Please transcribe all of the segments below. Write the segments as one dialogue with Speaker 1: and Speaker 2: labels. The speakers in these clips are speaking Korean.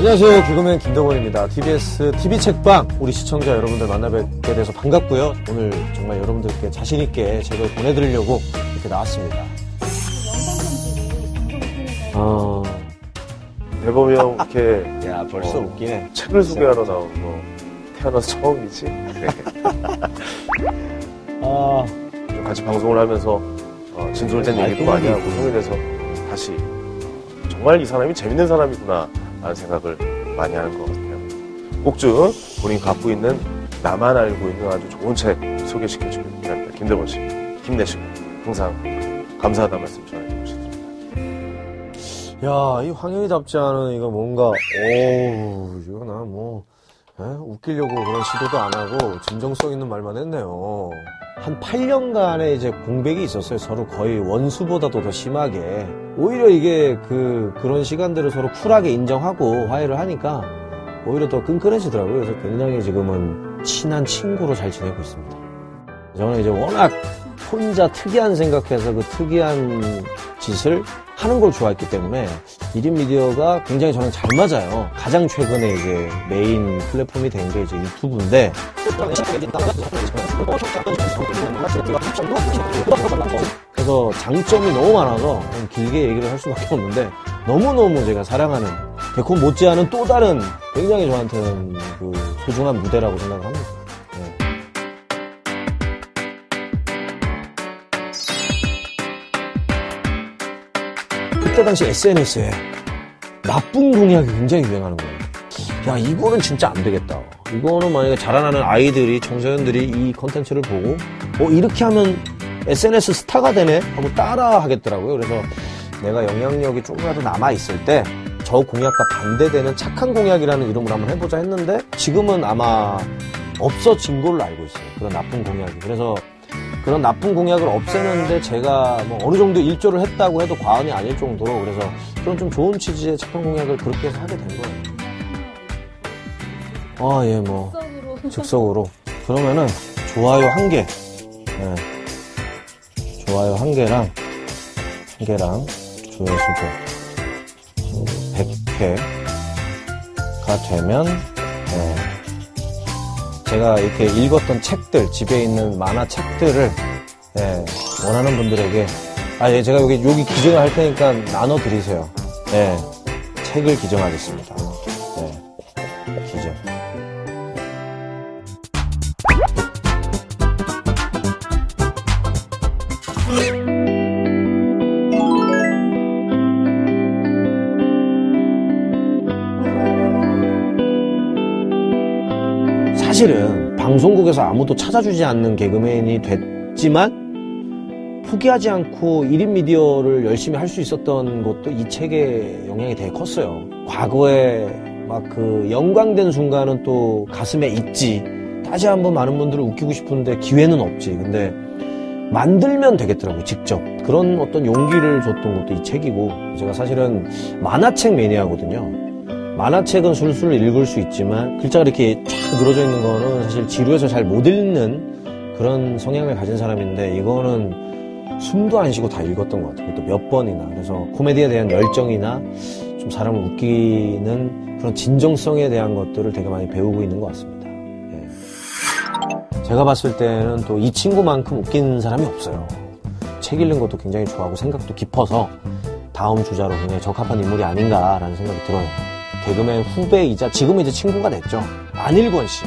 Speaker 1: 안녕하세요. 개그맨 김동원입니다. TBS TV 책방 우리 시청자 여러분들 만나뵙게 돼서 반갑고요. 오늘 정말 여러분들께 자신 있게 책을 보내드리려고 이렇게 나왔습니다. 어,
Speaker 2: 대범이 형 이렇게
Speaker 1: 야 벌써
Speaker 2: 어.
Speaker 1: 웃기네.
Speaker 2: 책을 소개하러 나온 거 태어나서 처음이지. 네.
Speaker 1: 아,
Speaker 2: 좀 같이 방송을 하면서 어, 진솔된
Speaker 1: 네,
Speaker 2: 얘기도 많이 하고
Speaker 1: 있고.
Speaker 2: 성인에서 다시 어, 정말 이 사람이 재밌는 사람이구나 라는 생각을 많이 하는 것 같아요. 꼭 좀 본인 갖고 있는 나만 알고 있는 아주 좋은 책 소개시켜주길 바랍니다. 김대범 씨 힘내시고 항상 감사하다 말씀 전해드리고 싶습니다.
Speaker 1: 야, 이 황영이답지 않은 이거 뭔가, 오우, 이거 나 뭐, 에? 웃기려고 그런 시도도 안 하고, 진정성 있는 말만 했네요. 한 8년간의 이제 공백이 있었어요. 서로 거의 원수보다도 더 심하게. 오히려 이게 그, 그런 시간들을 서로 쿨하게 인정하고 화해를 하니까, 오히려 더 끈끈해지더라고요. 그래서 굉장히 지금은 친한 친구로 잘 지내고 있습니다. 저는 이제 워낙 혼자 특이한 생각해서 그 특이한 짓을 하는 걸 좋아했기 때문에 1인 미디어가 굉장히 저는 잘 맞아요. 가장 최근에 이제 메인 플랫폼이 된 게 이제 유튜브인데 그래서 장점이 너무 많아서 좀 길게 얘기를 할 수밖에 없는데 너무너무 제가 사랑하는 개콘 못지않은 또 다른 굉장히 저한테는 그 소중한 무대라고 생각을 합니다. 그때 당시 SNS에 나쁜 공약이 굉장히 유행하는 거예요. 야, 이거는 진짜 안 되겠다. 이거는 만약에 자라나는 아이들이, 청소년들이 이 컨텐츠를 보고, 어, 이렇게 하면 SNS 스타가 되네? 하고 따라 하겠더라고요. 그래서 내가 영향력이 조금이라도 남아있을 때, 저 공약과 반대되는 착한 공약이라는 이름으로 한번 해보자 했는데, 지금은 아마 없어진 걸로 알고 있어요. 그런 나쁜 공약이. 그래서 그런 나쁜 공약을 없애는데 제가 뭐 어느 정도 일조를 했다고 해도 과언이 아닐 정도로 그래서 그런 좀 좋은 취지의 착한 공약을 그렇게 해서 하게 된 거예요. 아, 예, 뭐. 즉석으로. 그러면은 좋아요 한 개. 예. 좋아요 한 개랑, 한 개랑 조회수도 100회가 되면, 예. 제가 이렇게 읽었던 책들, 집에 있는 만화 책들을 예, 원하는 분들에게 아, 예, 제가 여기 여기 기증을 할 테니까 나눠 드리세요. 예, 책을 기증하겠습니다. 사실은 방송국에서 아무도 찾아주지 않는 개그맨이 됐지만 포기하지 않고 1인 미디어를 열심히 할 수 있었던 것도 이 책의 영향이 되게 컸어요. 과거에 막 그 영광된 순간은 또 가슴에 있지. 다시 한번 많은 분들을 웃기고 싶은데 기회는 없지. 근데 만들면 되겠더라고요, 직접. 그런 어떤 용기를 줬던 것도 이 책이고, 제가 사실은 만화책 매니아거든요. 만화책은 술술 읽을 수 있지만 글자가 이렇게 쫙 늘어져 있는 거는 사실 지루해서 잘 못 읽는 그런 성향을 가진 사람인데 이거는 숨도 안 쉬고 다 읽었던 것 같아요. 또 몇 번이나. 그래서 코미디에 대한 열정이나 좀 사람을 웃기는 그런 진정성에 대한 것들을 되게 많이 배우고 있는 것 같습니다. 예. 제가 봤을 때는 또 이 친구만큼 웃긴 사람이 없어요. 책 읽는 것도 굉장히 좋아하고 생각도 깊어서 다음 주자로 굉장히 적합한 인물이 아닌가라는 생각이 들어요. 개그맨 후배이자 지금은 이제 친구가 됐죠. 안일권 씨.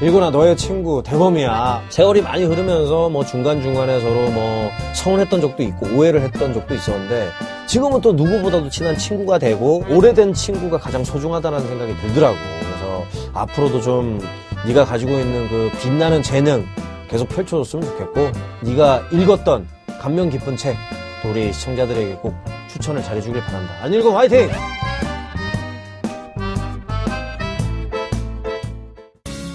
Speaker 1: 일권아 너의 친구 대범이야. 세월이 많이 흐르면서 뭐 중간중간에 서로 뭐 서운했던 적도 있고 오해를 했던 적도 있었는데 지금은 또 누구보다도 친한 친구가 되고 오래된 친구가 가장 소중하다는 생각이 들더라고. 그래서 앞으로도 좀 네가 가지고 있는 그 빛나는 재능 계속 펼쳐줬으면 좋겠고 네가 읽었던 감명 깊은 책또 우리 시청자들에게 꼭 추천을 잘해주길 바란다. 안일권 화이팅!